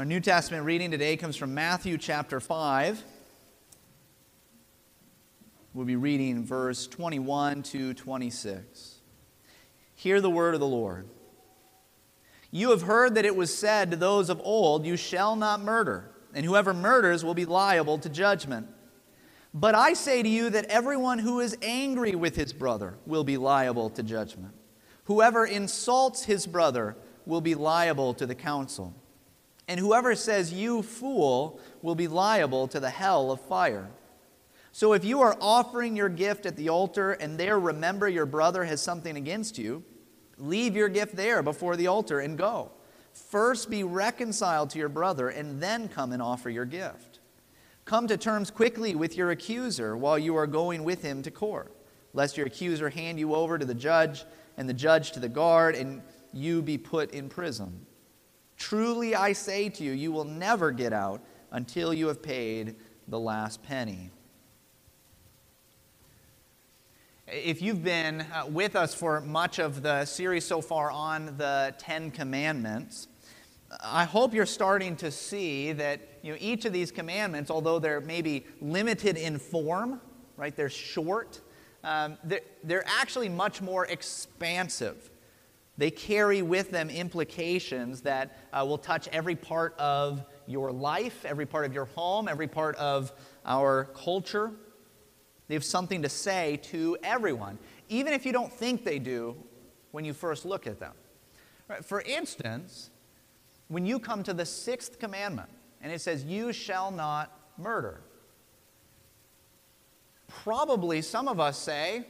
Our New Testament reading today comes from Matthew chapter 5. We'll be reading verse 21 to 26. Hear the word of the Lord. You have heard that it was said to those of old, You shall not murder, and whoever murders will be liable to judgment. But I say to you that everyone who is angry with his brother will be liable to judgment. Whoever insults his brother will be liable to the council. And whoever says, You fool, will be liable to the hell of fire. So if you are offering your gift at the altar and there remember your brother has something against you, leave your gift there before the altar and go. First be reconciled to your brother and then come and offer your gift. Come to terms quickly with your accuser while you are going with him to court, lest your accuser hand you over to the judge and the judge to the guard and you be put in prison. Truly I say to you, you will never get out until you have paid the last penny. If you've been uh, with us for much of the series so far on the Ten Commandments, I hope you're starting to see that you know, each of these commandments, although they're maybe limited in form, right, they're short, um, they're, they're actually much more expansive they carry with them implications that uh, will touch every part of your life, every part of your home, every part of our culture. They have something to say to everyone, even if you don't think they do when you first look at them. Right, for instance, when you come to the sixth commandment and it says, You shall not murder, probably some of us say,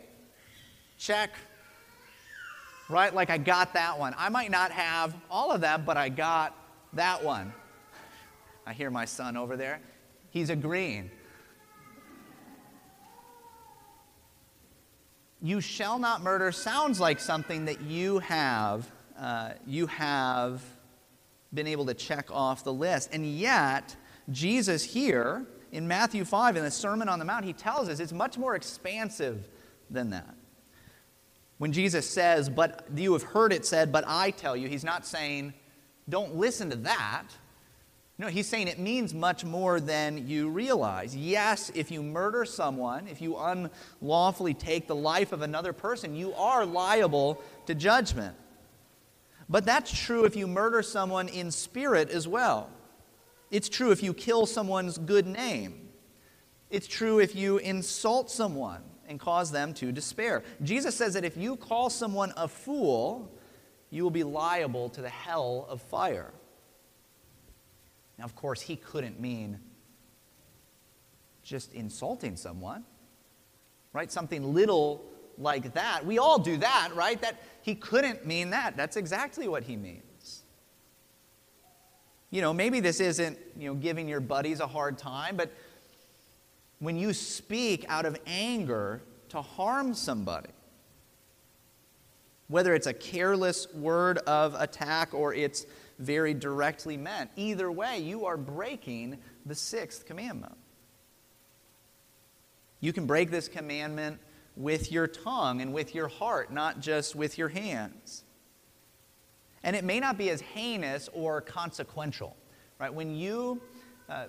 Check, right? Like I got that one. I might not have all of them, but I got that one. I hear my son over there. He's agreeing. You shall not murder sounds like something that you have, uh, you have been able to check off the list. And yet, Jesus here in Matthew 5, in the Sermon on the Mount, he tells us it's much more expansive than that. When Jesus says, But you have heard it said, but I tell you, he's not saying, Don't listen to that. No, he's saying it means much more than you realize. Yes, if you murder someone, if you unlawfully take the life of another person, you are liable to judgment. But that's true if you murder someone in spirit as well. It's true if you kill someone's good name. It's true if you insult someone and cause them to despair. Jesus says that if you call someone a fool, you will be liable to the hell of fire. Now, of course, he couldn't mean just insulting someone, right? Something little like that. We all do that, right? That he couldn't mean that. That's exactly what he means. You know, maybe this isn't, you know, giving your buddies a hard time, but when you speak out of anger to harm somebody. Whether it's a careless word of attack or it's very directly meant, either way, you are breaking the sixth commandment. You can break this commandment with your tongue and with your heart, not just with your hands. And it may not be as heinous or consequential, right? When you uh,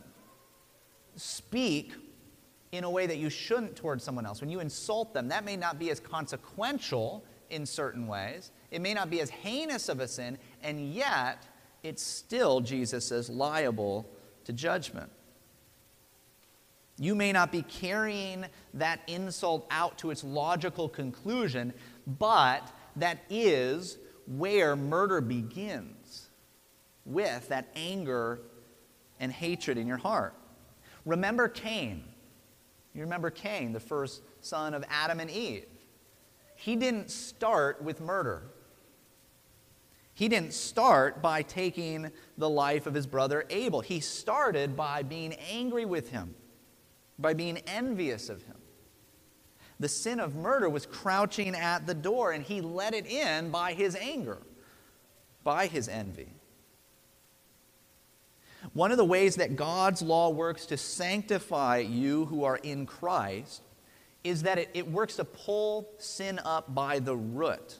speak in a way that you shouldn't towards someone else, when you insult them, that may not be as consequential in certain ways. It may not be as heinous of a sin, and yet it's still, Jesus says, liable to judgment. You may not be carrying that insult out to its logical conclusion, but that is where murder begins with that anger and hatred in your heart. Remember Cain. You remember Cain, the first son of Adam and Eve. He didn't start with murder. He didn't start by taking the life of his brother Abel. He started by being angry with him, by being envious of him. The sin of murder was crouching at the door, and he let it in by his anger, by his envy. One of the ways that God's law works to sanctify you who are in Christ is that it, it works to pull sin up by the root.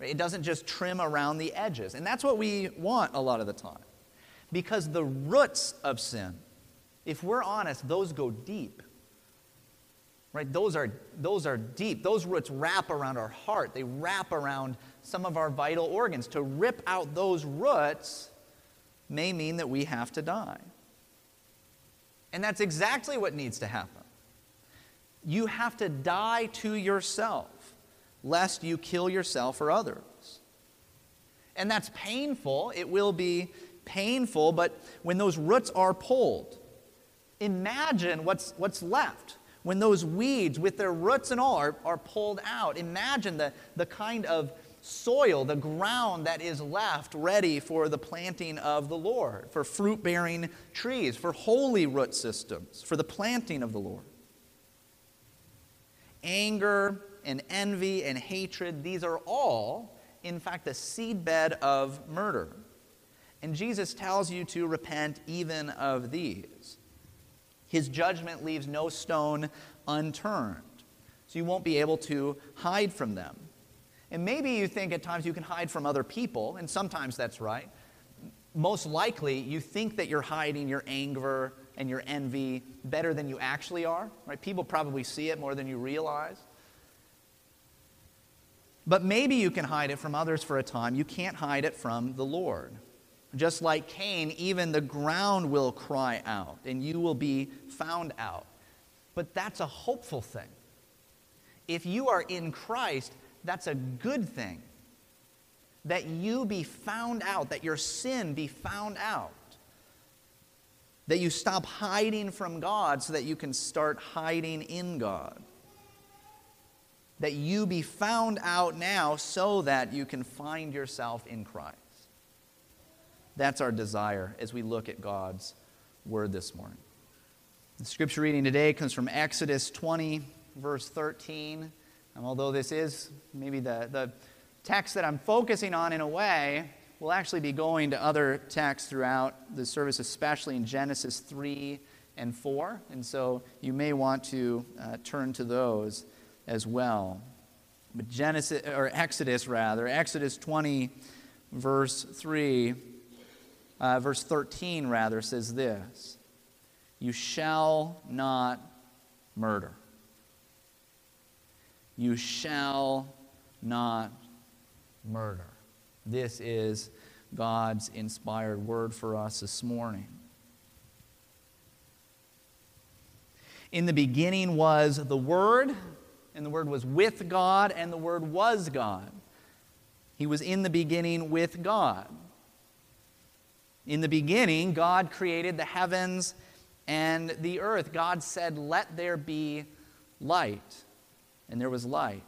It doesn't just trim around the edges. And that's what we want a lot of the time. Because the roots of sin, if we're honest, those go deep. Right? Those are, those are deep. Those roots wrap around our heart, they wrap around some of our vital organs. To rip out those roots may mean that we have to die. And that's exactly what needs to happen. You have to die to yourself, lest you kill yourself or others. And that's painful. It will be painful, but when those roots are pulled, imagine what's, what's left. When those weeds, with their roots and all, are, are pulled out, imagine the, the kind of soil, the ground that is left ready for the planting of the Lord, for fruit bearing trees, for holy root systems, for the planting of the Lord. Anger and envy and hatred, these are all, in fact, the seedbed of murder. And Jesus tells you to repent even of these. His judgment leaves no stone unturned, so you won't be able to hide from them. And maybe you think at times you can hide from other people, and sometimes that's right. Most likely, you think that you're hiding your anger and your envy better than you actually are, right? People probably see it more than you realize. But maybe you can hide it from others for a time. You can't hide it from the Lord. Just like Cain, even the ground will cry out, and you will be found out. But that's a hopeful thing. If you are in Christ, that's a good thing. That you be found out, that your sin be found out. That you stop hiding from God so that you can start hiding in God. That you be found out now so that you can find yourself in Christ. That's our desire as we look at God's word this morning. The scripture reading today comes from Exodus 20, verse 13. And although this is maybe the, the text that I'm focusing on in a way, we'll actually be going to other texts throughout the service, especially in Genesis 3 and 4. And so you may want to uh, turn to those as well. But Genesis, or Exodus rather, Exodus 20, verse 3, uh, verse 13 rather, says this You shall not murder. You shall not murder. This is God's inspired word for us this morning. In the beginning was the Word, and the Word was with God, and the Word was God. He was in the beginning with God. In the beginning, God created the heavens and the earth. God said, Let there be light and there was light.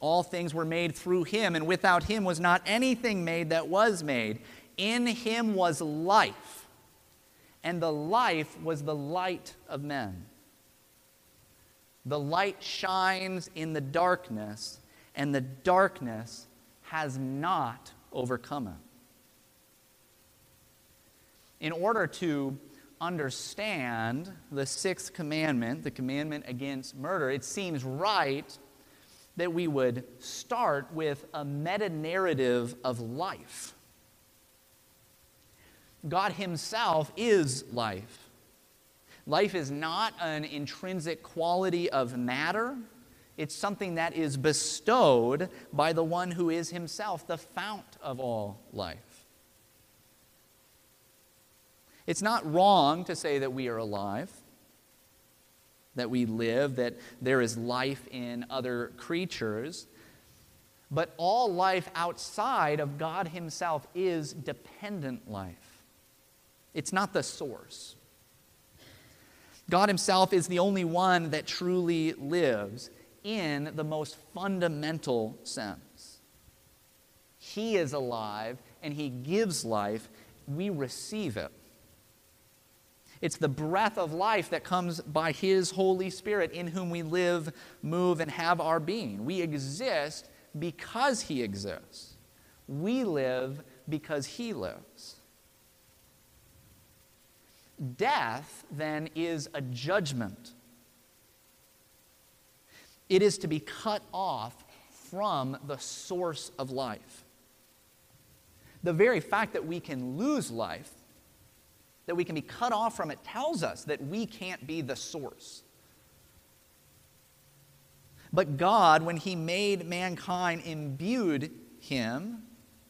All things were made through him, and without him was not anything made that was made. In him was life, and the life was the light of men. The light shines in the darkness, and the darkness has not overcome it. In order to understand the sixth commandment, the commandment against murder, it seems right that we would start with a meta narrative of life. God Himself is life. Life is not an intrinsic quality of matter. It's something that is bestowed by the one who is himself the fount of all life. It's not wrong to say that we are alive, that we live, that there is life in other creatures. But all life outside of God Himself is dependent life. It's not the source. God Himself is the only one that truly lives in the most fundamental sense. He is alive and He gives life. We receive it. It's the breath of life that comes by His Holy Spirit, in whom we live, move, and have our being. We exist because He exists. We live because He lives. Death, then, is a judgment. It is to be cut off from the source of life. The very fact that we can lose life, that we can be cut off from it, tells us that we can't be the source. But God, when He made mankind, imbued him,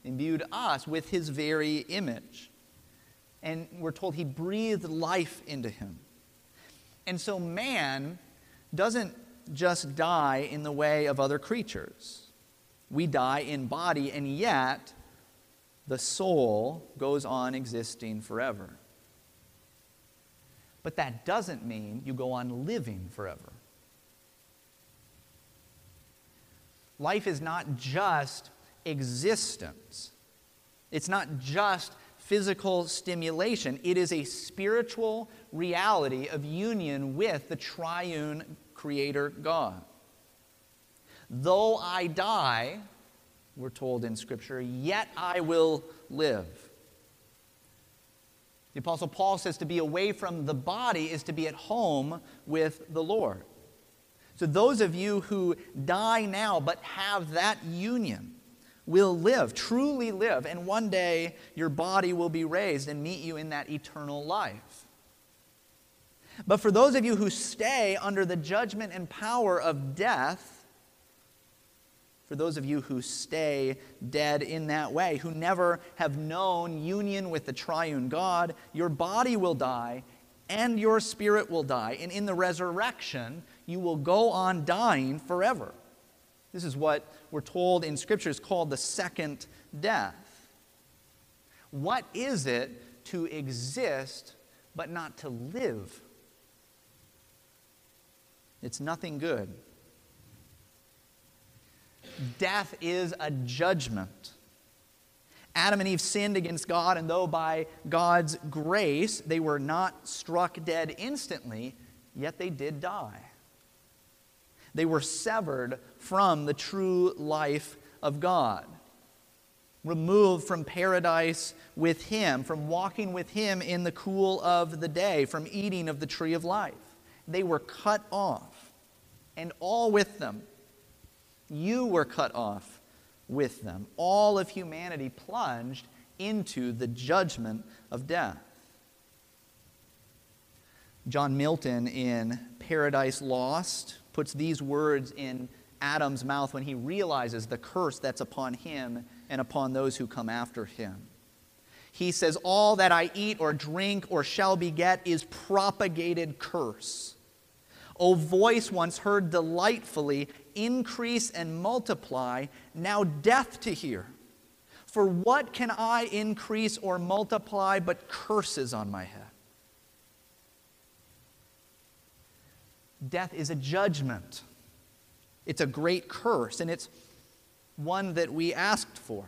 imbued us with His very image. And we're told He breathed life into him. And so man doesn't just die in the way of other creatures. We die in body, and yet the soul goes on existing forever. But that doesn't mean you go on living forever. Life is not just existence, it's not just physical stimulation, it is a spiritual reality of union with the triune Creator God. Though I die, we're told in Scripture, yet I will live. The Apostle Paul says to be away from the body is to be at home with the Lord. So, those of you who die now but have that union will live, truly live, and one day your body will be raised and meet you in that eternal life. But for those of you who stay under the judgment and power of death, for those of you who stay dead in that way, who never have known union with the triune God, your body will die and your spirit will die. And in the resurrection, you will go on dying forever. This is what we're told in Scripture is called the second death. What is it to exist but not to live? It's nothing good. Death is a judgment. Adam and Eve sinned against God, and though by God's grace they were not struck dead instantly, yet they did die. They were severed from the true life of God, removed from paradise with Him, from walking with Him in the cool of the day, from eating of the tree of life. They were cut off, and all with them. You were cut off with them. All of humanity plunged into the judgment of death. John Milton in Paradise Lost puts these words in Adam's mouth when he realizes the curse that's upon him and upon those who come after him. He says, All that I eat or drink or shall beget is propagated curse. O voice once heard delightfully, increase and multiply, now death to hear. For what can I increase or multiply but curses on my head? Death is a judgment, it's a great curse, and it's one that we asked for.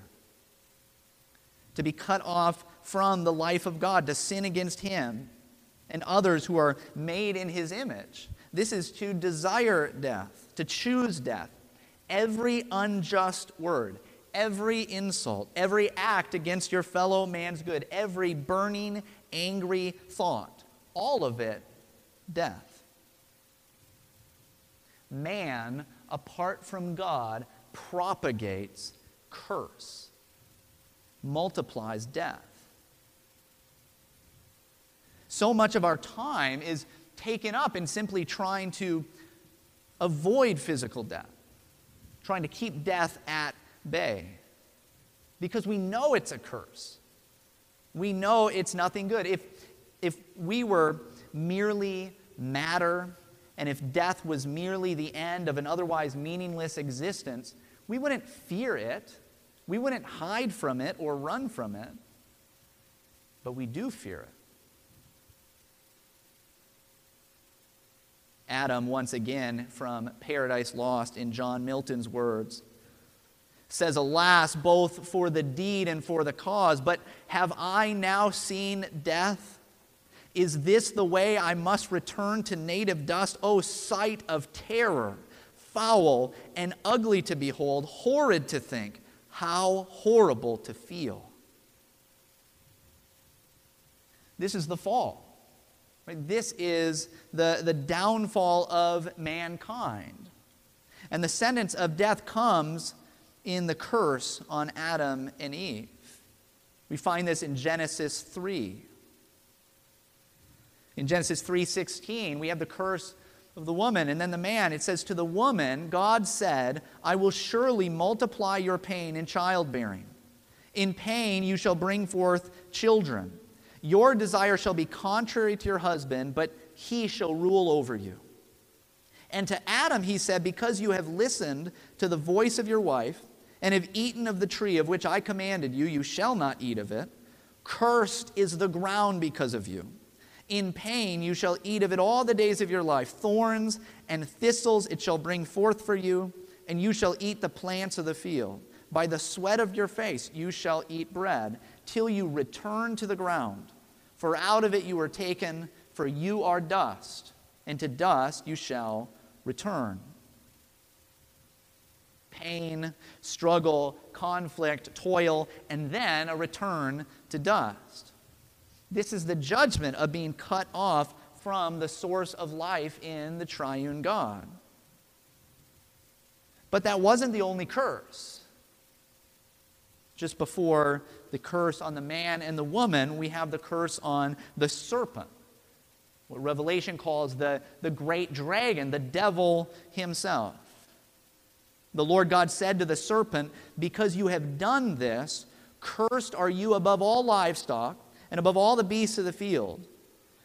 To be cut off from the life of God, to sin against Him and others who are made in His image. This is to desire death, to choose death. Every unjust word, every insult, every act against your fellow man's good, every burning, angry thought, all of it, death man, apart from God, propagates curse, multiplies death. So much of our time is taken up in simply trying to avoid physical death, trying to keep death at bay, because we know it's a curse. We know it's nothing good. If, if we were merely matter and if death was merely the end of an otherwise meaningless existence, we wouldn't fear it. We wouldn't hide from it or run from it. But we do fear it. Adam, once again, from Paradise Lost in John Milton's words, says, Alas, both for the deed and for the cause, but have I now seen death? Is this the way I must return to native dust? O oh, sight of terror, foul and ugly to behold, horrid to think, how horrible to feel. This is the fall. Right? This is the, the downfall of mankind. And the sentence of death comes in the curse on Adam and Eve. We find this in Genesis 3. In Genesis 3:16, we have the curse of the woman and then the man. It says to the woman, God said, "I will surely multiply your pain in childbearing. In pain you shall bring forth children. Your desire shall be contrary to your husband, but he shall rule over you." And to Adam he said, "Because you have listened to the voice of your wife and have eaten of the tree of which I commanded you, you shall not eat of it. Cursed is the ground because of you." In pain you shall eat of it all the days of your life. Thorns and thistles it shall bring forth for you, and you shall eat the plants of the field. By the sweat of your face you shall eat bread, till you return to the ground. For out of it you were taken, for you are dust, and to dust you shall return. Pain, struggle, conflict, toil, and then a return to dust. This is the judgment of being cut off from the source of life in the triune God. But that wasn't the only curse. Just before the curse on the man and the woman, we have the curse on the serpent. What Revelation calls the, the great dragon, the devil himself. The Lord God said to the serpent, Because you have done this, cursed are you above all livestock and above all the beasts of the field.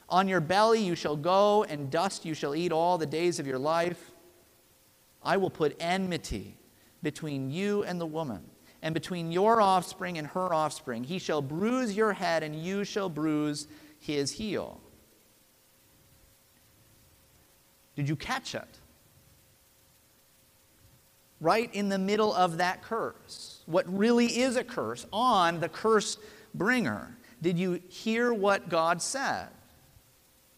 On your belly you shall go, and dust you shall eat all the days of your life. I will put enmity between you and the woman, and between your offspring and her offspring. He shall bruise your head, and you shall bruise his heel. Did you catch it? Right in the middle of that curse, what really is a curse on the curse bringer. Did you hear what God said?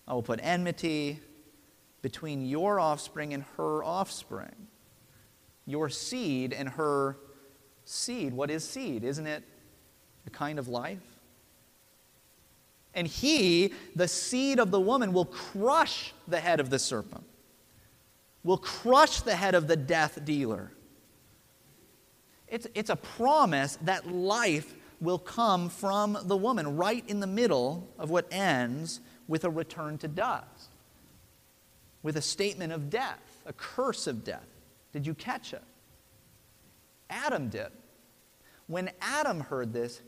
I will put enmity between your offspring and her offspring, your seed and her seed. What is seed? Isn't it a kind of life? And he, the seed of the woman, will crush the head of the serpent, will crush the head of the death dealer. It's, it's a promise that life will come from the woman, right in the middle of what ends with a return to dust, with a statement of death, a curse of death. Did you catch it? Adam did. When Adam heard this,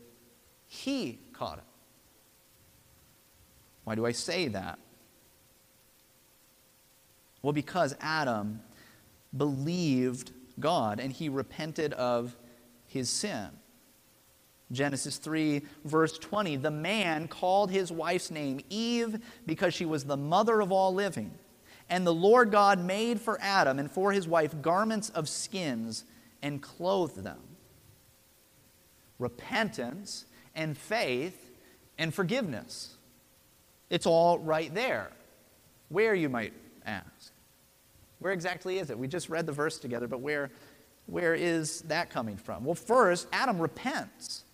he caught it. Why do I say that? Well, because Adam believed God and he repented of his sin. Genesis 3, verse 20. The man called his wife's name Eve because she was the mother of all living. And the Lord God made for Adam and for his wife garments of skins and clothed them. Repentance and faith and forgiveness. It's all right there. Where, you might ask? Where exactly is it? We just read the verse together, but where, where is that coming from? Well, first, Adam repents.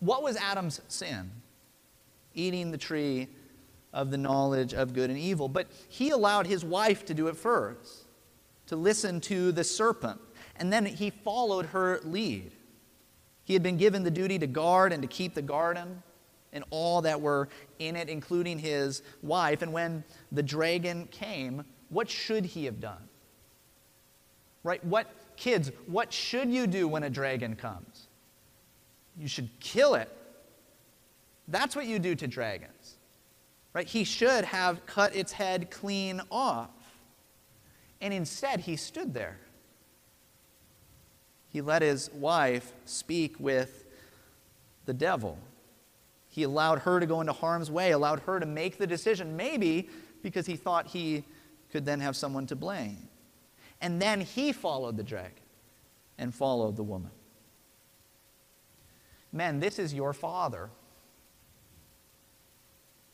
What was Adam's sin? Eating the tree of the knowledge of good and evil. But he allowed his wife to do it first, to listen to the serpent. And then he followed her lead. He had been given the duty to guard and to keep the garden and all that were in it, including his wife. And when the dragon came, what should he have done? Right? What, kids, what should you do when a dragon comes? you should kill it. That's what you do to dragons. Right? He should have cut its head clean off. And instead, he stood there. He let his wife speak with the devil. He allowed her to go into harm's way, allowed her to make the decision, maybe because he thought he could then have someone to blame. And then he followed the dragon and followed the woman. Men, this is your father.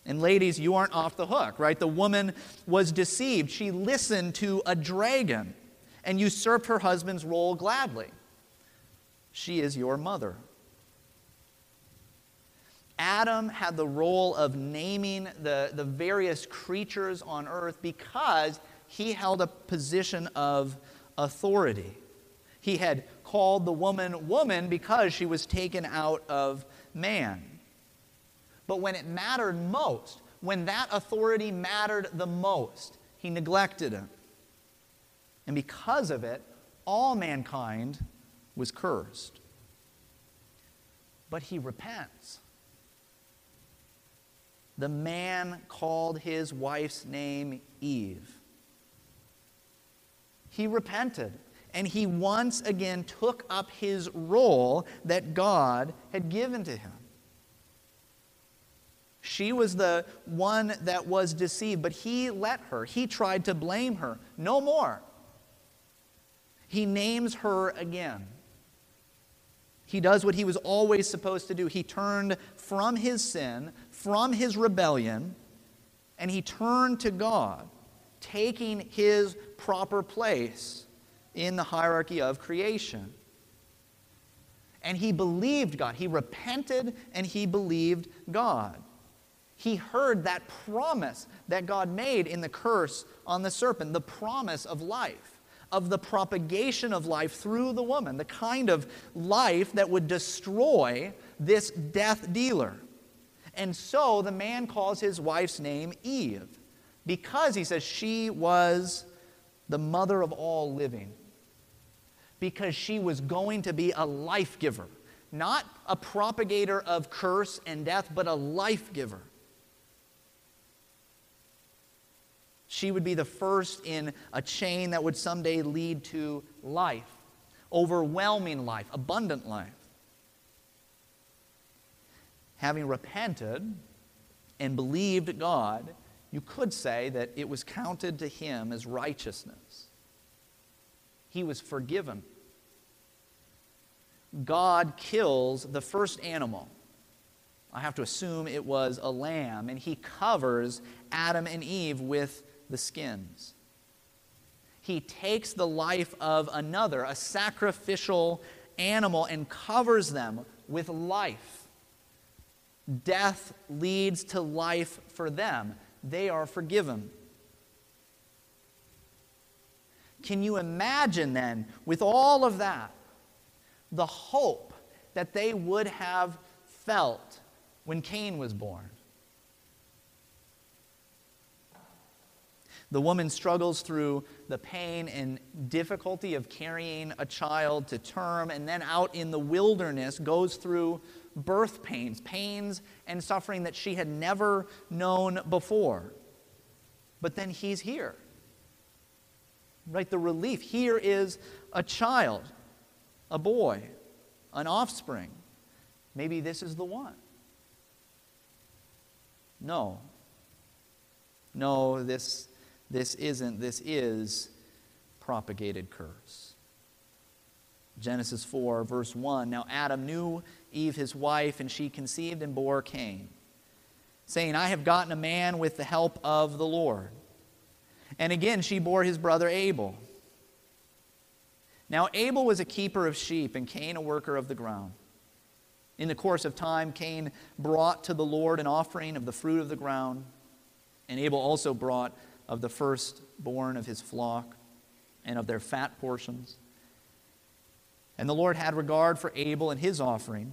And ladies, you aren't off the hook, right? The woman was deceived. She listened to a dragon and usurped her husband's role gladly. She is your mother. Adam had the role of naming the, the various creatures on earth because he held a position of authority. He had called the woman woman because she was taken out of man. But when it mattered most, when that authority mattered the most, he neglected it. And because of it, all mankind was cursed. But he repents. The man called his wife's name Eve. He repented and he once again took up his role that God had given to him. She was the one that was deceived, but he let her. He tried to blame her. No more. He names her again. He does what he was always supposed to do. He turned from his sin, from his rebellion, and he turned to God, taking his proper place in the hierarchy of creation. And he believed God. He repented and he believed God. He heard that promise that God made in the curse on the serpent, the promise of life, of the propagation of life through the woman, the kind of life that would destroy this death dealer. And so the man calls his wife's name Eve because he says she was the mother of all living because she was going to be a life giver. Not a propagator of curse and death, but a life giver. She would be the first in a chain that would someday lead to life, overwhelming life, abundant life. Having repented and believed God, you could say that it was counted to him as righteousness he was forgiven. God kills the first animal. I have to assume it was a lamb, and he covers Adam and Eve with the skins. He takes the life of another, a sacrificial animal, and covers them with life. Death leads to life for them. They are forgiven. Can you imagine then, with all of that, the hope that they would have felt when Cain was born? The woman struggles through the pain and difficulty of carrying a child to term, and then out in the wilderness goes through birth pains, pains and suffering that she had never known before. But then he's here right? The relief. Here is a child, a boy, an offspring. Maybe this is the one. No. No, this, this isn't. This is propagated curse. Genesis 4, verse 1. Now Adam knew Eve, his wife, and she conceived and bore Cain, saying, I have gotten a man with the help of the Lord. And again, she bore his brother Abel. Now, Abel was a keeper of sheep, and Cain a worker of the ground. In the course of time, Cain brought to the Lord an offering of the fruit of the ground, and Abel also brought of the firstborn of his flock and of their fat portions. And the Lord had regard for Abel and his offering,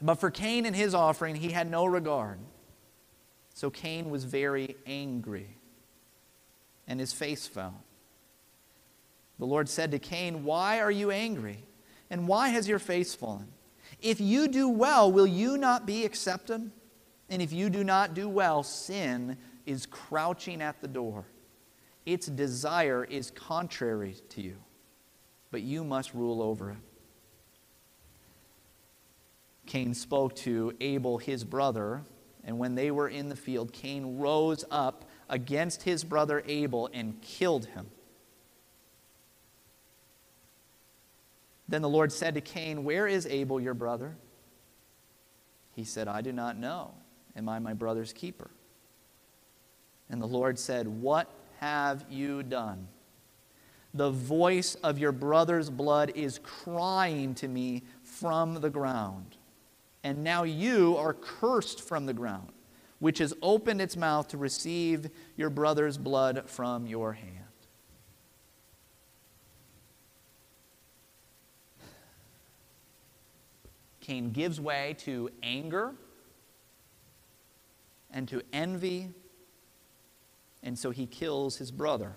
but for Cain and his offering he had no regard. So Cain was very angry and his face fell. The Lord said to Cain, Why are you angry? And why has your face fallen? If you do well, will you not be accepted? And if you do not do well, sin is crouching at the door. Its desire is contrary to you, but you must rule over it. Cain spoke to Abel, his brother, and when they were in the field, Cain rose up against his brother Abel and killed him. Then the Lord said to Cain, Where is Abel, your brother? He said, I do not know. Am I my brother's keeper? And the Lord said, What have you done? The voice of your brother's blood is crying to me from the ground. And now you are cursed from the ground which has opened its mouth to receive your brother's blood from your hand. Cain gives way to anger and to envy, and so he kills his brother.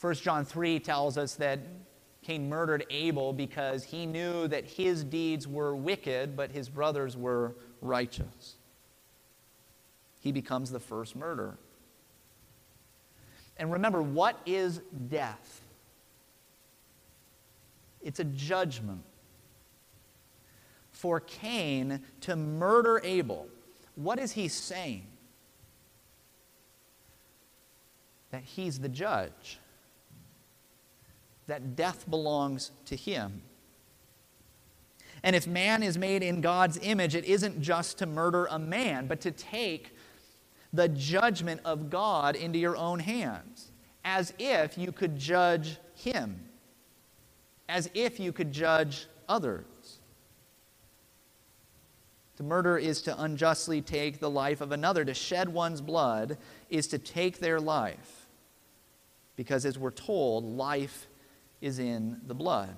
1 John 3 tells us that Cain murdered Abel because he knew that his deeds were wicked, but his brothers were righteous. He becomes the first murderer. And remember, what is death? It's a judgment. For Cain to murder Abel, what is he saying? That he's the judge, that death belongs to him. And if man is made in God's image, it isn't just to murder a man, but to take the judgment of God into your own hands, as if you could judge him, as if you could judge others. To murder is to unjustly take the life of another. To shed one's blood is to take their life. Because as we're told, life is in the blood.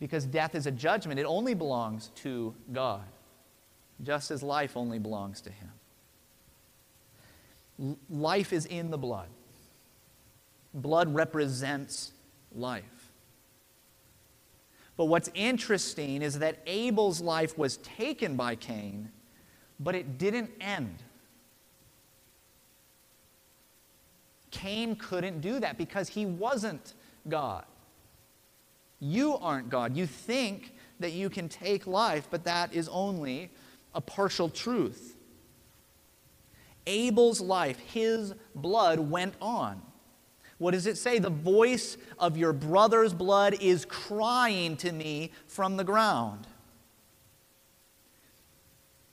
Because death is a judgment, it only belongs to God, just as life only belongs to Him. Life is in the blood. Blood represents life. But what's interesting is that Abel's life was taken by Cain, but it didn't end. Cain couldn't do that because he wasn't God. You aren't God. You think that you can take life, but that is only a partial truth. Abel's life, his blood went on. What does it say? The voice of your brother's blood is crying to me from the ground.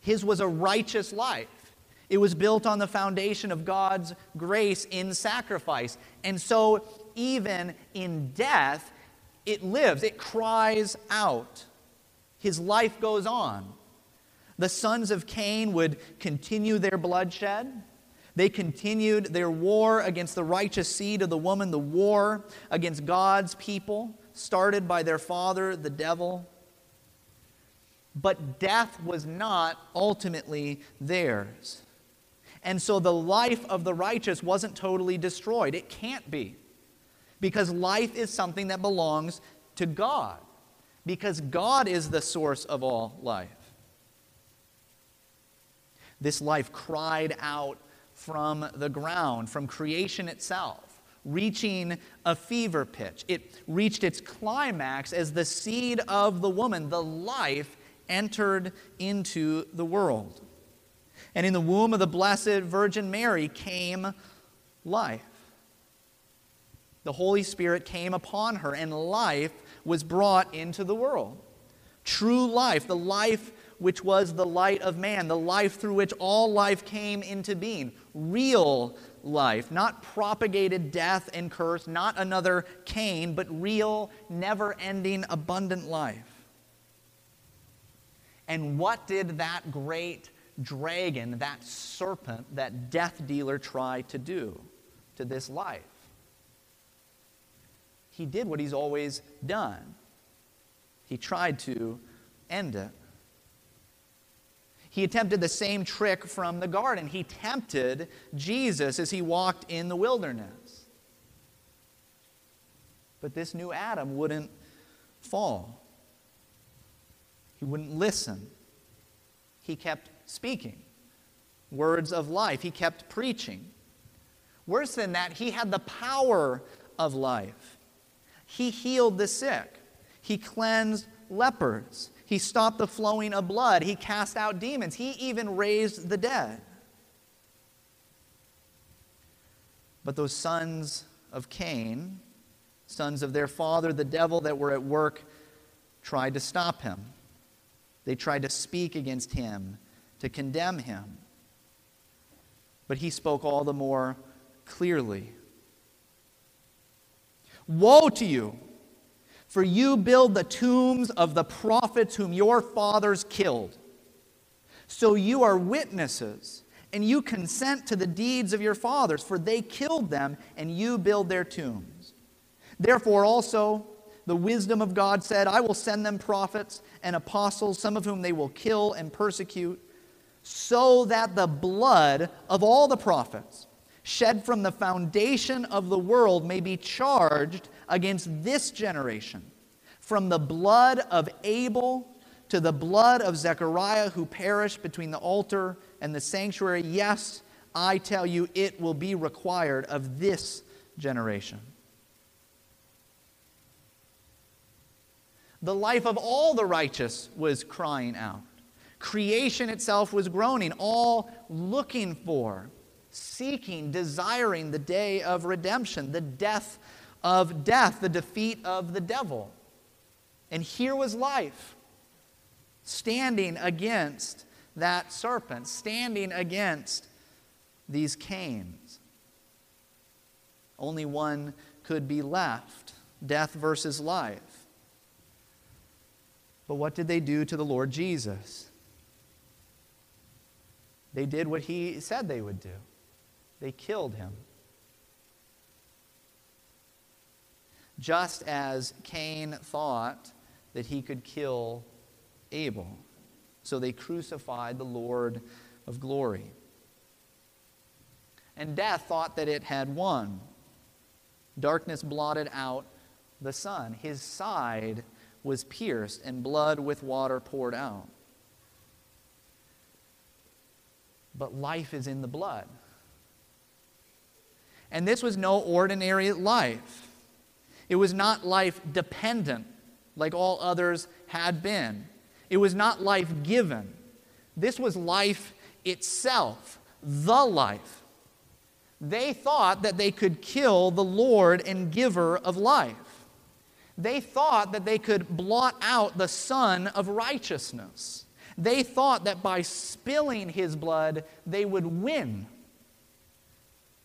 His was a righteous life. It was built on the foundation of God's grace in sacrifice. And so, even in death, it lives, it cries out. His life goes on. The sons of Cain would continue their bloodshed. They continued their war against the righteous seed of the woman, the war against God's people, started by their father, the devil. But death was not ultimately theirs. And so the life of the righteous wasn't totally destroyed. It can't be. Because life is something that belongs to God. Because God is the source of all life. This life cried out from the ground, from creation itself, reaching a fever pitch. It reached its climax as the seed of the woman, the life, entered into the world. And in the womb of the Blessed Virgin Mary came life. The Holy Spirit came upon her, and life was brought into the world. True life, the life which was the light of man, the life through which all life came into being. Real life, not propagated death and curse, not another Cain, but real, never ending, abundant life. And what did that great dragon, that serpent, that death dealer tried to do to this life? He did what he's always done. He tried to end it. He attempted the same trick from the garden. He tempted Jesus as he walked in the wilderness. But this new Adam wouldn't fall, he wouldn't listen. He kept speaking words of life, he kept preaching. Worse than that, he had the power of life. He healed the sick, he cleansed lepers. He stopped the flowing of blood. He cast out demons. He even raised the dead. But those sons of Cain, sons of their father, the devil, that were at work, tried to stop him. They tried to speak against him, to condemn him. But he spoke all the more clearly. Woe to you! For you build the tombs of the prophets whom your fathers killed. So you are witnesses, and you consent to the deeds of your fathers, for they killed them, and you build their tombs. Therefore, also, the wisdom of God said, I will send them prophets and apostles, some of whom they will kill and persecute, so that the blood of all the prophets shed from the foundation of the world may be charged against this generation, from the blood of Abel to the blood of Zechariah who perished between the altar and the sanctuary. Yes, I tell you, it will be required of this generation. The life of all the righteous was crying out. Creation itself was groaning, all looking for, seeking, desiring the day of redemption, the death of death, the defeat of the devil. And here was life standing against that serpent, standing against these Cains. Only one could be left death versus life. But what did they do to the Lord Jesus? They did what he said they would do they killed him. Just as Cain thought that he could kill Abel. So they crucified the Lord of glory. And death thought that it had won. Darkness blotted out the sun. His side was pierced, and blood with water poured out. But life is in the blood. And this was no ordinary life. It was not life dependent like all others had been. It was not life given. This was life itself, the life. They thought that they could kill the Lord and giver of life. They thought that they could blot out the Son of righteousness. They thought that by spilling his blood, they would win.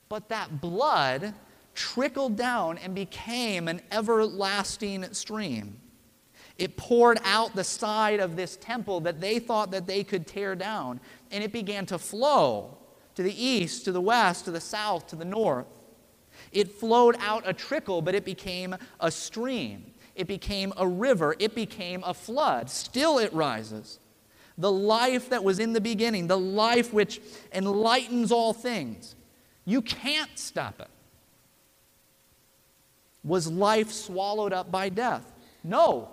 But that blood trickled down and became an everlasting stream. It poured out the side of this temple that they thought that they could tear down, and it began to flow to the east, to the west, to the south, to the north. It flowed out a trickle, but it became a stream. It became a river. It became a flood. Still it rises. The life that was in the beginning, the life which enlightens all things, you can't stop it. Was life swallowed up by death? No.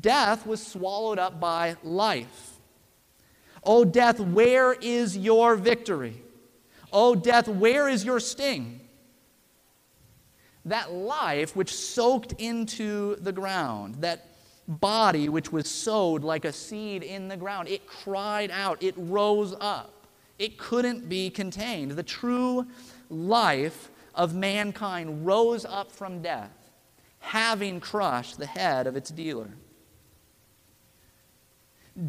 Death was swallowed up by life. Oh, death, where is your victory? Oh, death, where is your sting? That life which soaked into the ground, that body which was sowed like a seed in the ground, it cried out, it rose up. It couldn't be contained. The true life of mankind rose up from death, having crushed the head of its dealer.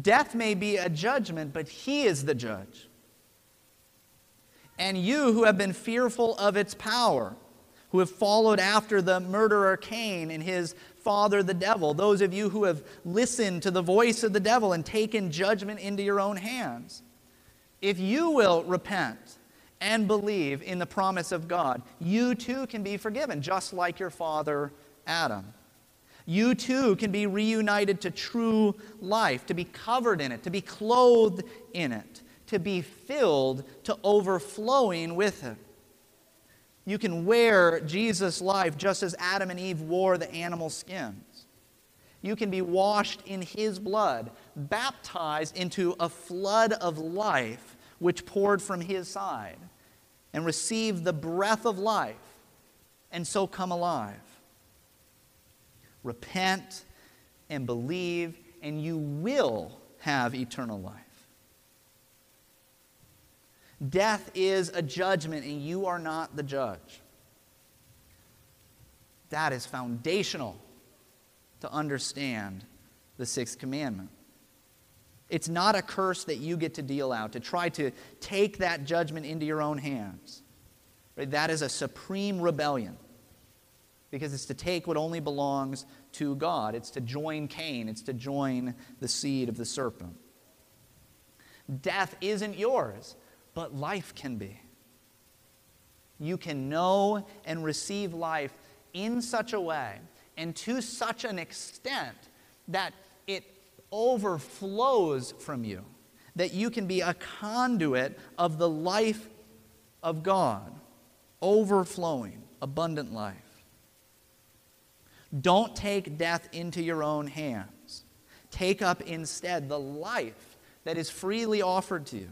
Death may be a judgment, but He is the judge. And you who have been fearful of its power, who have followed after the murderer Cain in his father the devil, those of you who have listened to the voice of the devil and taken judgment into your own hands, if you will repent and believe in the promise of God, you too can be forgiven, just like your father Adam. You too can be reunited to true life, to be covered in it, to be clothed in it, to be filled to overflowing with it. You can wear Jesus' life just as Adam and Eve wore the animal skins. You can be washed in his blood, baptized into a flood of life which poured from his side, and receive the breath of life, and so come alive. Repent and believe, and you will have eternal life. Death is a judgment, and you are not the judge. That is foundational to understand the sixth commandment. It's not a curse that you get to deal out, to try to take that judgment into your own hands. Right? That is a supreme rebellion because it's to take what only belongs to God. It's to join Cain, it's to join the seed of the serpent. Death isn't yours, but life can be. You can know and receive life in such a way and to such an extent that it overflows from you, that you can be a conduit of the life of God, overflowing, abundant life. Don't take death into your own hands. Take up instead the life that is freely offered to you.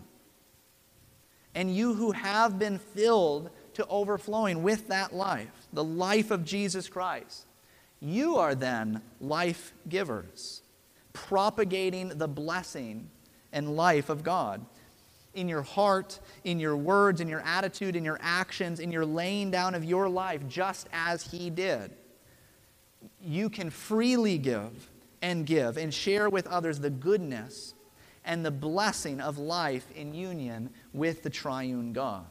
And you who have been filled to overflowing with that life, the life of Jesus Christ, you are then life givers, propagating the blessing and life of God in your heart, in your words, in your attitude, in your actions, in your laying down of your life, just as He did. You can freely give and give and share with others the goodness and the blessing of life in union with the triune God.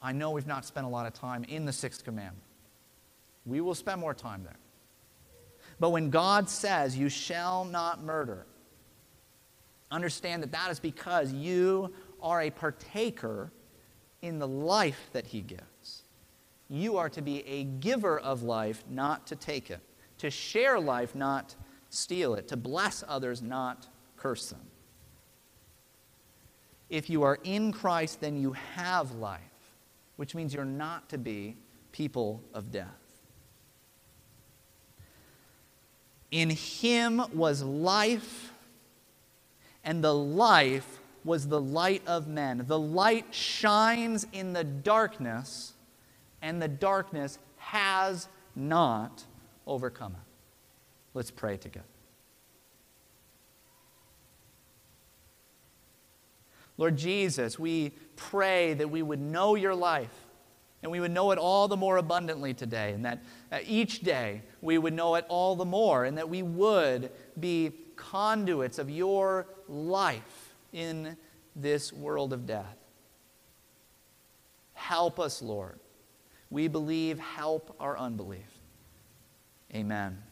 I know we've not spent a lot of time in the sixth commandment. We will spend more time there. But when God says, You shall not murder, understand that that is because you are a partaker in the life that He gives. You are to be a giver of life, not to take it, to share life, not steal it, to bless others, not curse them. If you are in Christ, then you have life, which means you're not to be people of death. In him was life, and the life was the light of men. The light shines in the darkness, and the darkness has not overcome it. Let's pray together. Lord Jesus, we pray that we would know your life and we would know it all the more abundantly today, and that each day we would know it all the more, and that we would be conduits of your life in this world of death. Help us, Lord. We believe, help our unbelief. Amen.